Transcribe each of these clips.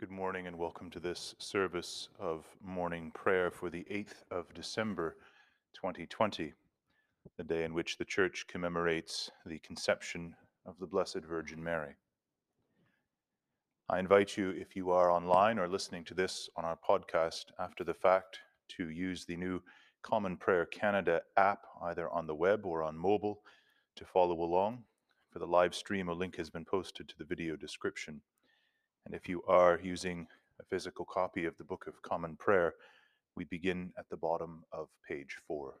Good morning and welcome to this service of morning prayer for the 8th of December 2020, the day in which the Church commemorates the conception of the Blessed Virgin Mary. I invite you, if you are online or listening to this on our podcast after the fact, to use the new Common Prayer Canada app, either on the web or on mobile, to follow along. For the live stream, a link has been posted to the video description. And if you are using a physical copy of the Book of Common Prayer, we begin at the bottom of page four.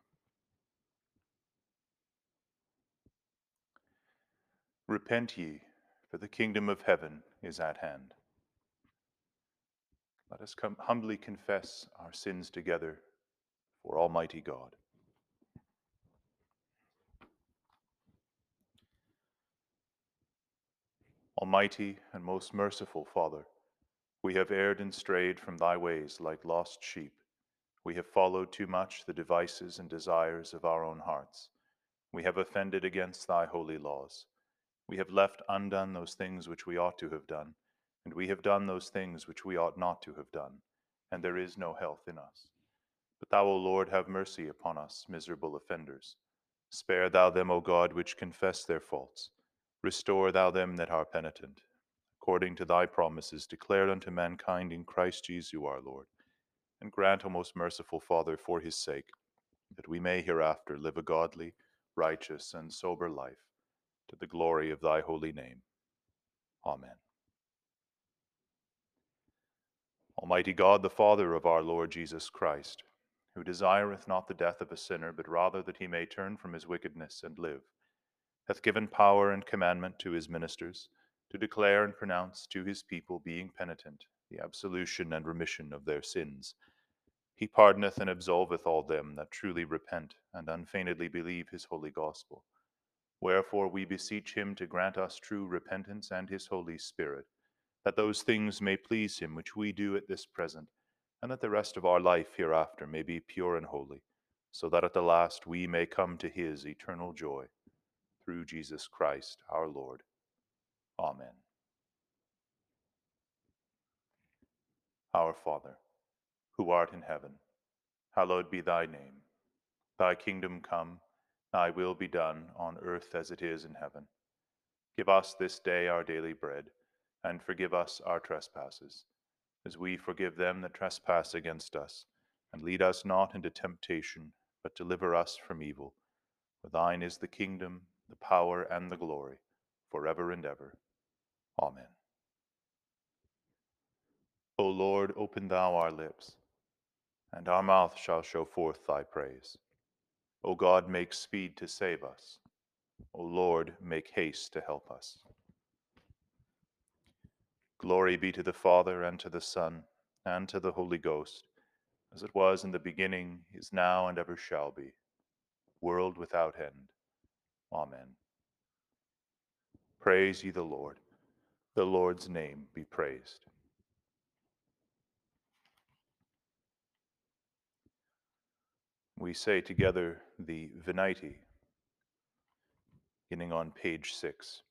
Repent ye, for the kingdom of heaven is at hand. Let us come humbly confess our sins together for Almighty God. Almighty and most merciful Father, we have erred and strayed from thy ways like lost sheep. We have followed too much the devices and desires of our own hearts. We have offended against thy holy laws. We have left undone those things which we ought to have done, and we have done those things which we ought not to have done, and there is no health in us. But thou, O Lord, have mercy upon us, miserable offenders. Spare thou them, O God, which confess their faults Restore thou them that are penitent, according to thy promises declared unto mankind in Christ Jesus our Lord. And grant, O most merciful Father, for his sake, that we may hereafter live a godly, righteous, and sober life, to the glory of thy holy name. Amen. Almighty God, the Father of our Lord Jesus Christ, who desireth not the death of a sinner, but rather that he may turn from his wickedness and live, hath given power and commandment to his ministers to declare and pronounce to his people, being penitent, the absolution and remission of their sins. He pardoneth and absolveth all them that truly repent and unfeignedly believe his holy gospel. Wherefore we beseech him to grant us true repentance and his Holy Spirit, that those things may please him which we do at this present, and that the rest of our life hereafter may be pure and holy, so that at the last we may come to his eternal joy through Jesus Christ our Lord. Amen. Our Father, who art in heaven, hallowed be thy name. Thy kingdom come, thy will be done on earth as it is in heaven. Give us this day our daily bread, and forgive us our trespasses, as we forgive them that trespass against us. And lead us not into temptation, but deliver us from evil. For thine is the kingdom, the power, and the glory, forever and ever. Amen. O Lord, open thou our lips, and our mouth shall show forth thy praise. O God, make speed to save us. O Lord, make haste to help us. Glory be to the Father, and to the Son, and to the Holy Ghost, as it was in the beginning, is now, and ever shall be, world without end. Amen. Praise ye the Lord. The Lord's name be praised. We say together the Venite, beginning on page six.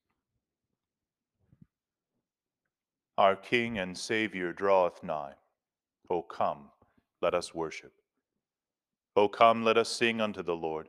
Our King and Savior draweth nigh. O come, let us worship. O come, let us sing unto the Lord.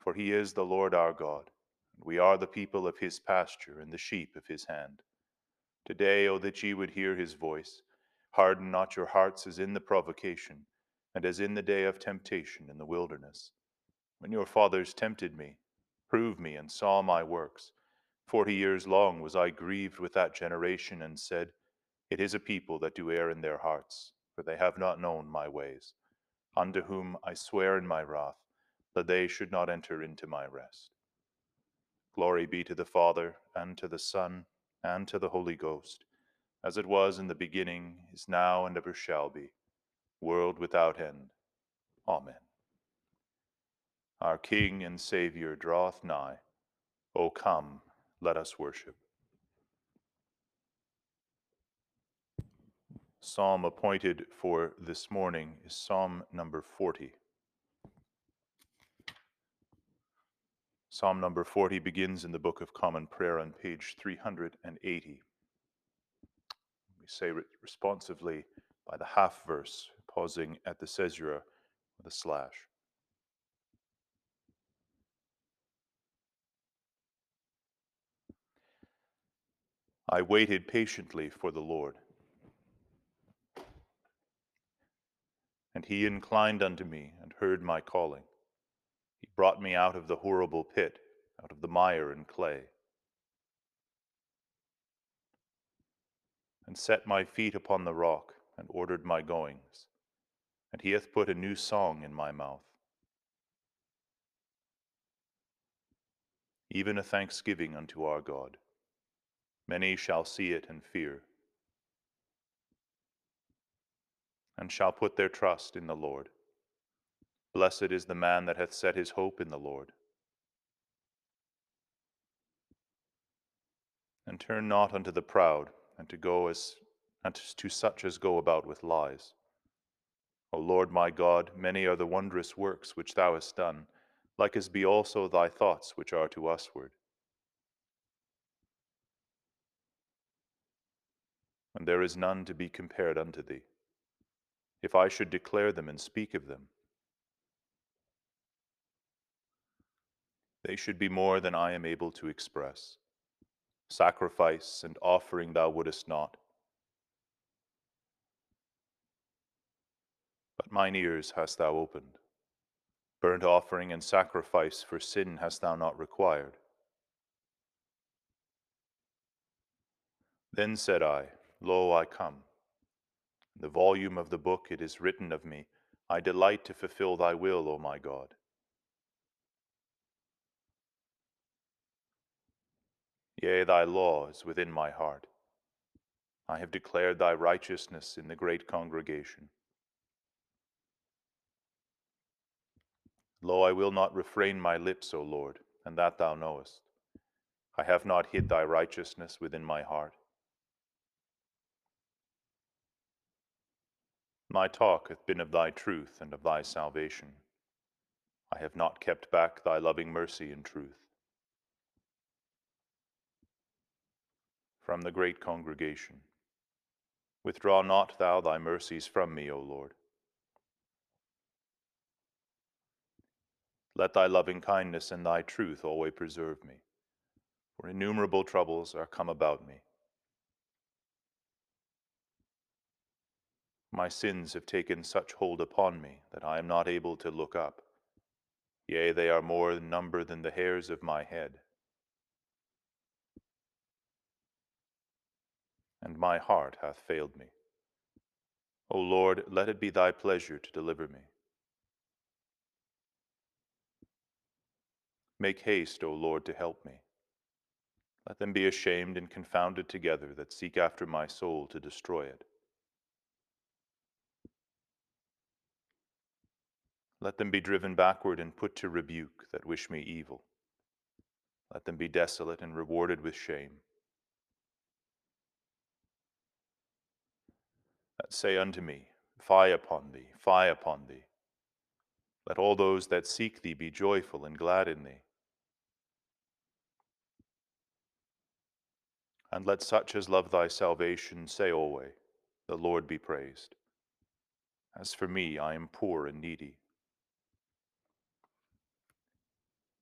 For he is the Lord our God, and we are the people of his pasture and the sheep of his hand. Today, O that ye would hear his voice, harden not your hearts as in the provocation, and as in the day of temptation in the wilderness. When your fathers tempted me, proved me, and saw my works, forty years long was I grieved with that generation, and said, It is a people that do err in their hearts, for they have not known my ways, unto whom I swear in my wrath that they should not enter into my rest. Glory be to the Father, and to the Son, and to the Holy Ghost, as it was in the beginning, is now, and ever shall be, world without end. Amen. Our King and Saviour draweth nigh. O come, let us worship. Psalm appointed for this morning is Psalm number 40. Psalm number 40 begins in the Book of Common Prayer on page 380. We say responsively by the half verse, pausing at the caesura with a slash. I waited patiently for the Lord. And he inclined unto me and heard my calling brought me out of the horrible pit, out of the mire and clay, and set my feet upon the rock, and ordered my goings. And he hath put a new song in my mouth, even a thanksgiving unto our God. Many shall see it and fear, and shall put their trust in the Lord. Blessed is the man that hath set his hope in the Lord. And turn not unto the proud, and to go as and to such as go about with lies. O Lord my God, many are the wondrous works which thou hast done, like as be also thy thoughts which are to usward. And there is none to be compared unto thee. If I should declare them and speak of them, They should be more than I am able to express. Sacrifice and offering thou wouldest not. But mine ears hast thou opened. Burnt offering and sacrifice for sin hast thou not required. Then said I, Lo, I come. In the volume of the book it is written of me, I delight to fulfill thy will, O my God. Yea, thy law is within my heart. I have declared thy righteousness in the great congregation. Lo, I will not refrain my lips, O Lord, and that thou knowest. I have not hid thy righteousness within my heart. My talk hath been of thy truth and of thy salvation. I have not kept back thy loving mercy and truth. From the great congregation. Withdraw not thou thy mercies from me, O Lord. Let thy loving kindness and thy truth always preserve me, for innumerable troubles are come about me. My sins have taken such hold upon me that I am not able to look up. Yea, they are more in number than the hairs of my head. And my heart hath failed me. O Lord, let it be thy pleasure to deliver me. Make haste, O Lord, to help me. Let them be ashamed and confounded together that seek after my soul to destroy it. Let them be driven backward and put to rebuke that wish me evil. Let them be desolate and rewarded with shame. Say unto me, Fie upon thee, fie upon thee. Let all those that seek thee be joyful and glad in thee. And let such as love thy salvation say always, The Lord be praised. As for me, I am poor and needy.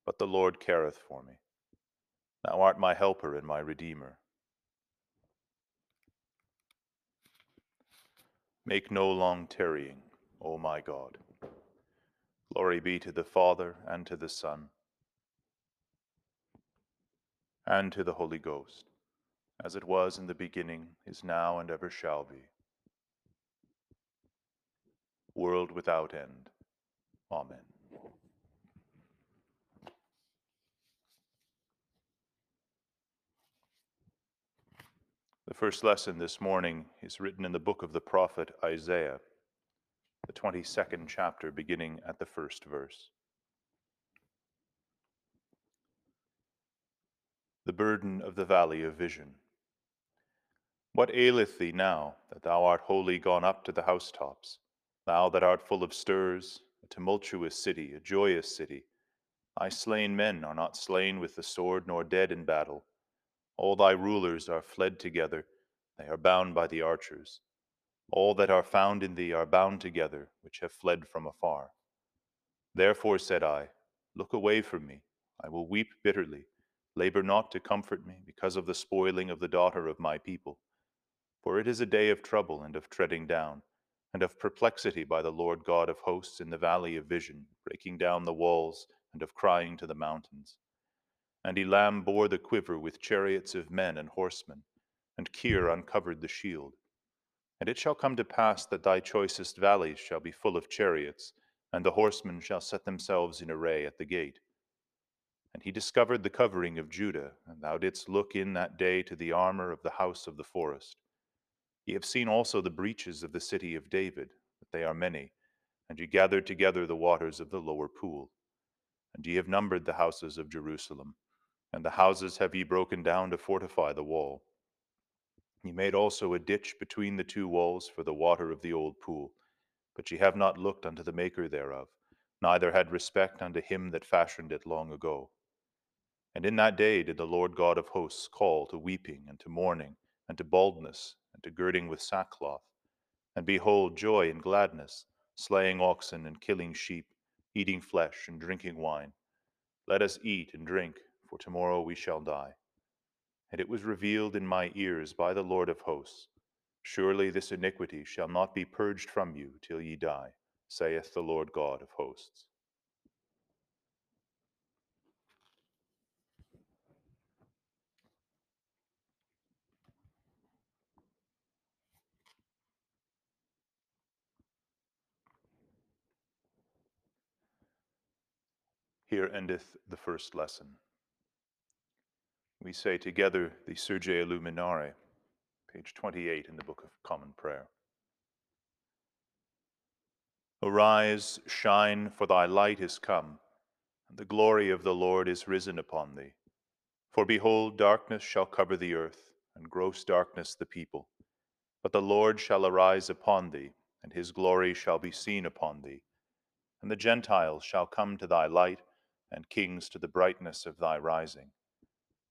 But the Lord careth for me. Thou art my helper and my redeemer. Make no long tarrying, O my God. Glory be to the Father, and to the Son, and to the Holy Ghost, as it was in the beginning, is now, and ever shall be. World without end. Amen. The first lesson this morning is written in the book of the prophet Isaiah, the 22nd chapter, beginning at the first verse. The burden of the valley of vision. What aileth thee now, that thou art wholly gone up to the housetops? Thou that art full of stirs, a tumultuous city, a joyous city. Thy slain men are not slain with the sword, nor dead in battle. All thy rulers are fled together, they are bound by the archers. All that are found in thee are bound together, which have fled from afar. Therefore said I, Look away from me, I will weep bitterly. Labor not to comfort me, because of the spoiling of the daughter of my people. For it is a day of trouble and of treading down, and of perplexity by the Lord God of hosts in the valley of vision, breaking down the walls, and of crying to the mountains. And Elam bore the quiver with chariots of men and horsemen, and Kir uncovered the shield. And it shall come to pass that thy choicest valleys shall be full of chariots, and the horsemen shall set themselves in array at the gate. And he discovered the covering of Judah, and thou didst look in that day to the armor of the house of the forest. Ye have seen also the breaches of the city of David, that they are many, and ye gathered together the waters of the lower pool. And ye have numbered the houses of Jerusalem, and the houses have ye broken down to fortify the wall. Ye made also a ditch between the two walls for the water of the old pool, but ye have not looked unto the Maker thereof, neither had respect unto him that fashioned it long ago. And in that day did the Lord God of hosts call to weeping and to mourning and to baldness and to girding with sackcloth. And behold, joy and gladness, slaying oxen and killing sheep, eating flesh and drinking wine. Let us eat and drink, for tomorrow we shall die. And it was revealed in my ears by the Lord of hosts Surely this iniquity shall not be purged from you till ye die, saith the Lord God of hosts. Here endeth the first lesson. We say together the Surge Illuminare, page 28 in the Book of Common Prayer. Arise, shine, for thy light is come, and the glory of the Lord is risen upon thee. For behold, darkness shall cover the earth, and gross darkness the people. But the Lord shall arise upon thee, and his glory shall be seen upon thee. And the Gentiles shall come to thy light and kings to the brightness of thy rising.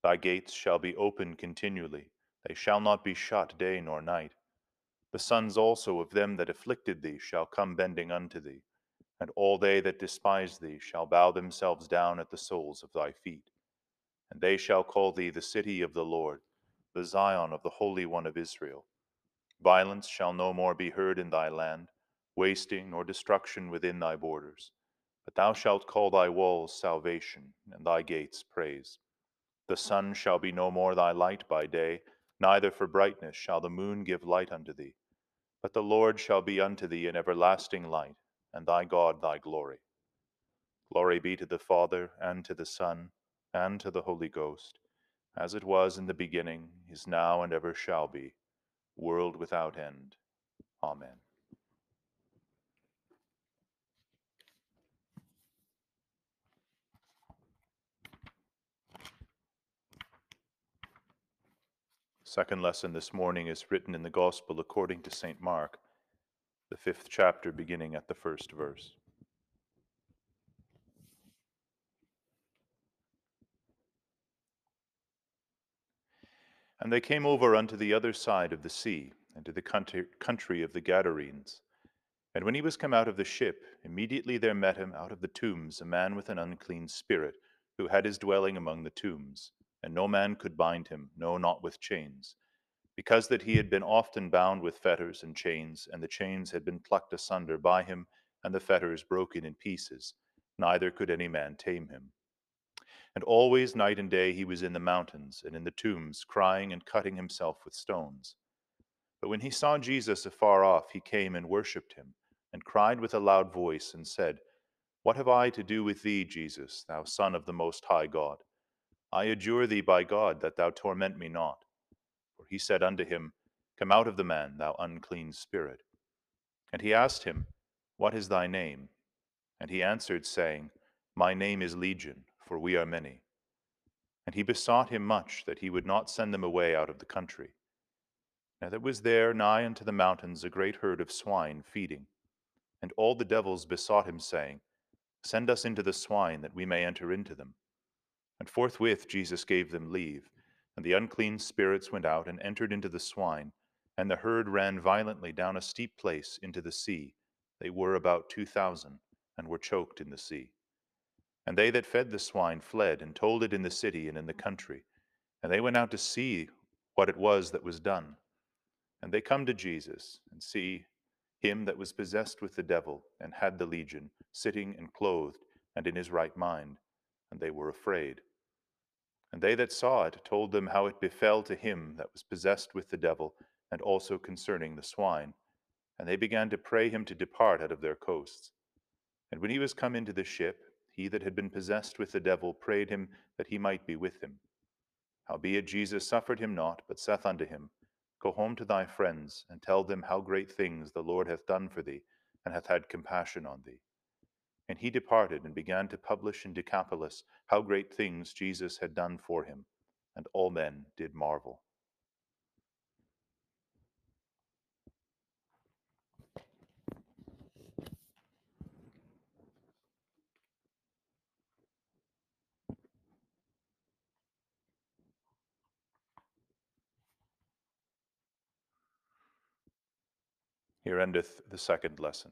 Thy gates shall be open continually, they shall not be shut day nor night. The sons also of them that afflicted thee shall come bending unto thee, and all they that despise thee shall bow themselves down at the soles of thy feet. And they shall call thee the city of the Lord, the Zion of the Holy One of Israel. Violence shall no more be heard in thy land, wasting nor destruction within thy borders. But thou shalt call thy walls salvation, and thy gates praise. The sun shall be no more thy light by day, neither for brightness shall the moon give light unto thee. But the Lord shall be unto thee an everlasting light, and thy God thy glory. Glory be to the Father, and to the Son, and to the Holy Ghost, as it was in the beginning, is now, and ever shall be, world without end. Amen. Second lesson this morning is written in the Gospel according to St. Mark, the fifth chapter, beginning at the first verse. And they came over unto the other side of the sea, and to the country of the Gadarenes. And when he was come out of the ship, immediately there met him out of the tombs a man with an unclean spirit, who had his dwelling among the tombs and no man could bind him, no, not with chains, because that he had been often bound with fetters and chains, and the chains had been plucked asunder by him, and the fetters broken in pieces, neither could any man tame him. And always night and day he was in the mountains and in the tombs, crying and cutting himself with stones. But when he saw Jesus afar off, he came and worshipped him, and cried with a loud voice, and said, What have I to do with thee, Jesus, thou Son of the Most High God? I adjure thee by God that thou torment me not. For he said unto him, Come out of the man, thou unclean spirit. And he asked him, What is thy name? And he answered, saying, My name is Legion, for we are many. And he besought him much that he would not send them away out of the country. Now there was there nigh unto the mountains a great herd of swine feeding. And all the devils besought him, saying, Send us into the swine, that we may enter into them. And forthwith Jesus gave them leave. And the unclean spirits went out and entered into the swine, and the herd ran violently down a steep place into the sea. They were about two thousand, and were choked in the sea. And they that fed the swine fled, and told it in the city and in the country. And they went out to see what it was that was done. And they come to Jesus, and see him that was possessed with the devil, and had the legion, sitting and clothed, and in his right mind. And they were afraid. And they that saw it told them how it befell to him that was possessed with the devil, and also concerning the swine. And they began to pray him to depart out of their coasts. And when he was come into the ship, he that had been possessed with the devil prayed him that he might be with him. Howbeit Jesus suffered him not, but saith unto him, Go home to thy friends, and tell them how great things the Lord hath done for thee, and hath had compassion on thee. And he departed and began to publish in Decapolis how great things Jesus had done for him, and all men did marvel. Here endeth the second lesson.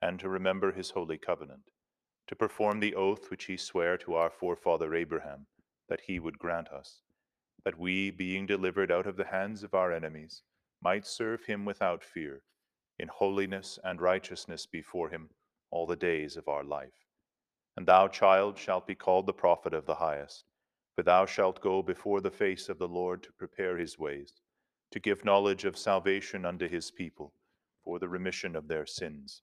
and to remember his holy covenant, to perform the oath which he sware to our forefather Abraham, that he would grant us, that we, being delivered out of the hands of our enemies, might serve him without fear, in holiness and righteousness before him all the days of our life. And thou, child, shalt be called the prophet of the highest, for thou shalt go before the face of the Lord to prepare his ways to give knowledge of salvation unto his people for the remission of their sins.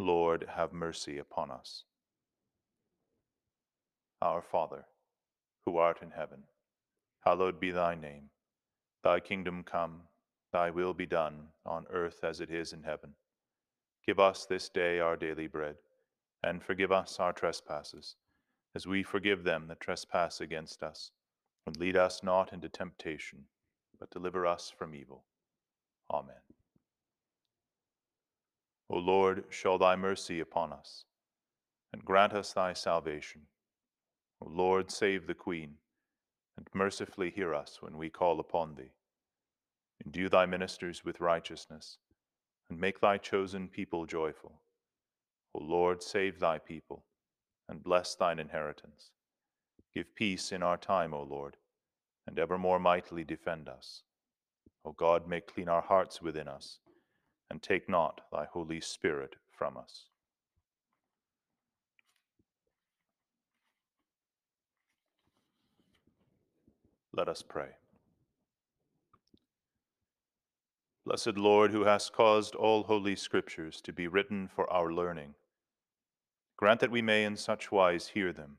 Lord, have mercy upon us. Our Father, who art in heaven, hallowed be thy name. Thy kingdom come, thy will be done, on earth as it is in heaven. Give us this day our daily bread, and forgive us our trespasses, as we forgive them that trespass against us. And lead us not into temptation, but deliver us from evil. Amen. O Lord, show thy mercy upon us, and grant us thy salvation. O Lord, save the Queen, and mercifully hear us when we call upon thee. Endue thy ministers with righteousness, and make thy chosen people joyful. O Lord, save thy people, and bless thine inheritance. Give peace in our time, O Lord, and evermore mightily defend us. O God, make clean our hearts within us, and take not thy Holy Spirit from us. Let us pray. Blessed Lord, who hast caused all holy scriptures to be written for our learning, grant that we may in such wise hear them,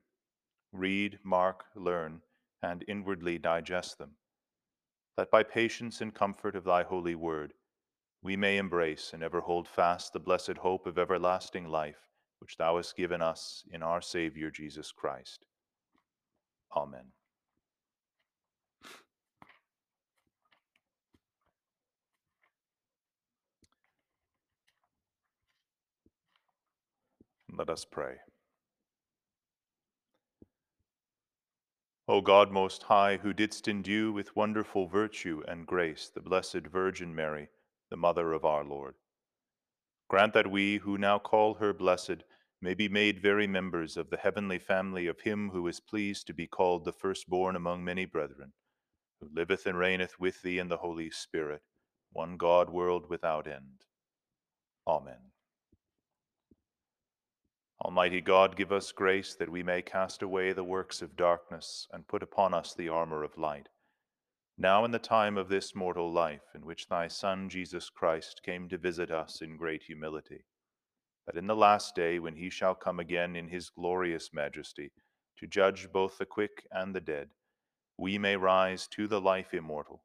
read, mark, learn, and inwardly digest them, that by patience and comfort of thy holy word we may embrace and ever hold fast the blessed hope of everlasting life which thou hast given us in our Saviour Jesus Christ. Amen. Let us pray. O God most high, who didst endue with wonderful virtue and grace the Blessed Virgin Mary, the Mother of our Lord, grant that we, who now call her blessed, may be made very members of the heavenly family of him who is pleased to be called the firstborn among many brethren, who liveth and reigneth with thee in the Holy Spirit, one God, world without end. Amen. Almighty God, give us grace that we may cast away the works of darkness and put upon us the armor of light. Now, in the time of this mortal life, in which thy Son Jesus Christ came to visit us in great humility, that in the last day, when he shall come again in his glorious majesty, to judge both the quick and the dead, we may rise to the life immortal,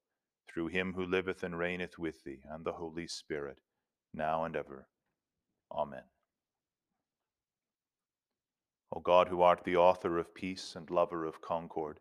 through him who liveth and reigneth with thee and the Holy Spirit, now and ever. Amen. O God, who art the author of peace and lover of concord,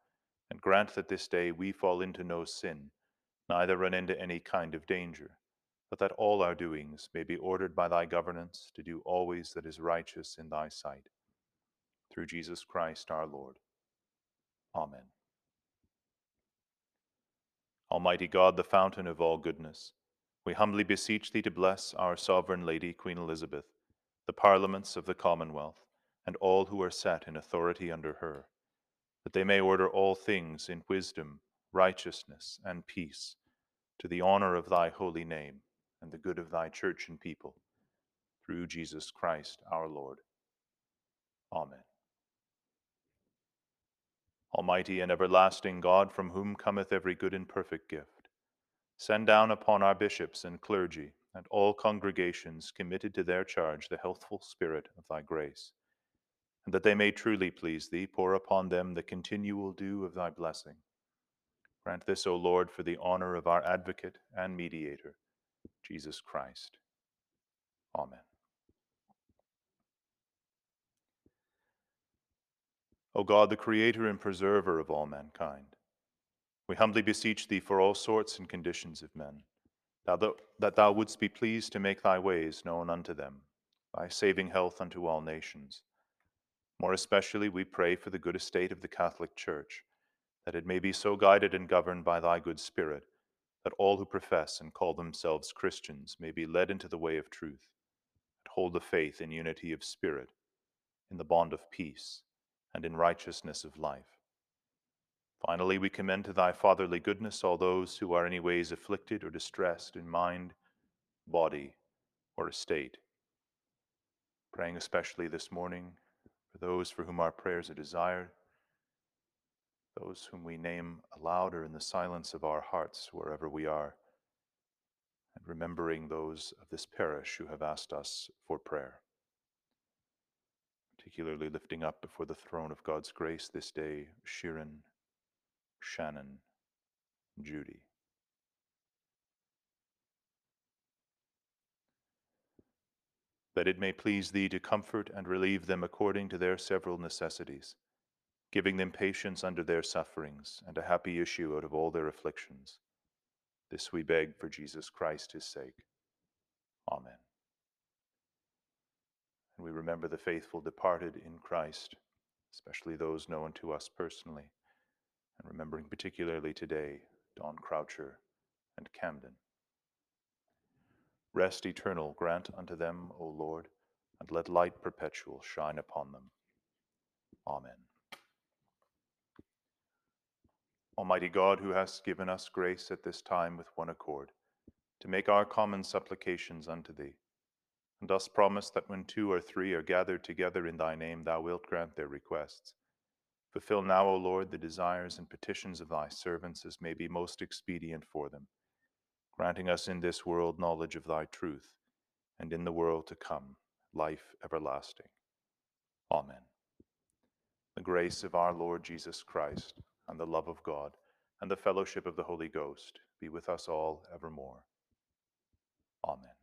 and grant that this day we fall into no sin, neither run into any kind of danger, but that all our doings may be ordered by thy governance to do always that is righteous in thy sight. Through Jesus Christ our Lord. Amen. Almighty God, the fountain of all goodness, we humbly beseech thee to bless our sovereign Lady, Queen Elizabeth, the parliaments of the Commonwealth, and all who are set in authority under her, that they may order all things in wisdom, righteousness, and peace, to the honor of thy holy name and the good of thy church and people, through Jesus Christ our Lord. Amen. Almighty and everlasting God, from whom cometh every good and perfect gift, send down upon our bishops and clergy and all congregations committed to their charge the healthful spirit of thy grace and that they may truly please thee, pour upon them the continual dew of thy blessing. Grant this, O Lord, for the honor of our advocate and mediator, Jesus Christ. Amen. O God, the creator and preserver of all mankind, we humbly beseech thee for all sorts and conditions of men, that thou wouldst be pleased to make thy ways known unto them, thy saving health unto all nations more especially, we pray for the good estate of the Catholic Church, that it may be so guided and governed by thy good Spirit, that all who profess and call themselves Christians may be led into the way of truth, and hold the faith in unity of spirit, in the bond of peace, and in righteousness of life. Finally, we commend to thy fatherly goodness all those who are any ways afflicted or distressed in mind, body, or estate. Praying especially this morning for those for whom our prayers are desired, those whom we name aloud or in the silence of our hearts wherever we are, and remembering those of this parish who have asked us for prayer. Particularly lifting up before the throne of God's grace this day Sharon, Shannon, Judy. That it may please thee to comfort and relieve them according to their several necessities, giving them patience under their sufferings and a happy issue out of all their afflictions. This we beg for Jesus Christ, his sake. Amen. And we remember the faithful departed in Christ, especially those known to us personally, and remembering particularly today Don Croucher and Camden. Rest eternal grant unto them, O Lord, and let light perpetual shine upon them. Amen. Almighty God, who hast given us grace at this time with one accord, to make our common supplications unto thee, and thus promise that when two or three are gathered together in thy name, thou wilt grant their requests. Fulfill now, O Lord, the desires and petitions of thy servants as may be most expedient for them granting us in this world knowledge of thy truth, and in the world to come life everlasting. Amen. The grace of our Lord Jesus Christ, and the love of God, and the fellowship of the Holy Ghost be with us all evermore. Amen.